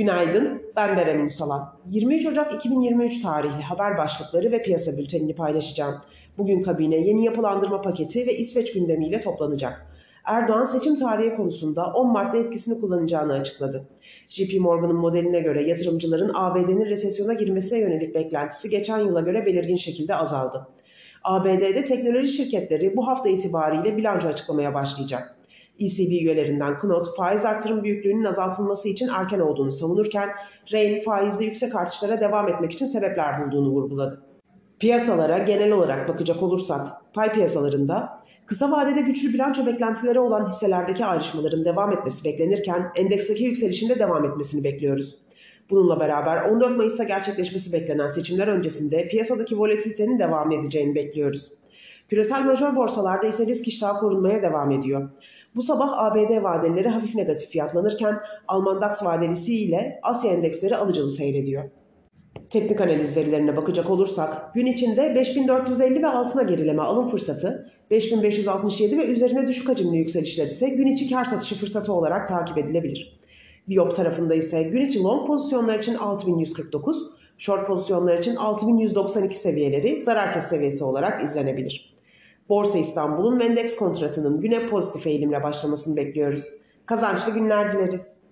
Günaydın, ben Berem Musalan. 23 Ocak 2023 tarihli haber başlıkları ve piyasa bültenini paylaşacağım. Bugün kabine yeni yapılandırma paketi ve İsveç gündemiyle toplanacak. Erdoğan seçim tarihi konusunda 10 Mart'ta etkisini kullanacağını açıkladı. JP Morgan'ın modeline göre yatırımcıların ABD'nin resesyona girmesine yönelik beklentisi geçen yıla göre belirgin şekilde azaldı. ABD'de teknoloji şirketleri bu hafta itibariyle bilanço açıklamaya başlayacak. ECB üyelerinden Knot faiz artırım büyüklüğünün azaltılması için erken olduğunu savunurken Rehn faizde yüksek artışlara devam etmek için sebepler bulduğunu vurguladı. Piyasalara genel olarak bakacak olursak pay piyasalarında kısa vadede güçlü bilanço beklentileri olan hisselerdeki ayrışmaların devam etmesi beklenirken endeksteki yükselişinde devam etmesini bekliyoruz. Bununla beraber 14 Mayıs'ta gerçekleşmesi beklenen seçimler öncesinde piyasadaki volatilitenin devam edeceğini bekliyoruz. Küresel major borsalarda ise risk iştahı korunmaya devam ediyor. Bu sabah ABD vadeleri hafif negatif fiyatlanırken Alman DAX vadelisi ile Asya endeksleri alıcılı seyrediyor. Teknik analiz verilerine bakacak olursak gün içinde 5450 ve altına gerileme alım fırsatı, 5567 ve üzerine düşük hacimli yükselişler ise gün içi kar satışı fırsatı olarak takip edilebilir. Biop tarafında ise gün içi long pozisyonlar için 6149, short pozisyonlar için 6192 seviyeleri zarar kes seviyesi olarak izlenebilir. Borsa İstanbul'un Mendex kontratının güne pozitif eğilimle başlamasını bekliyoruz. Kazançlı günler dileriz.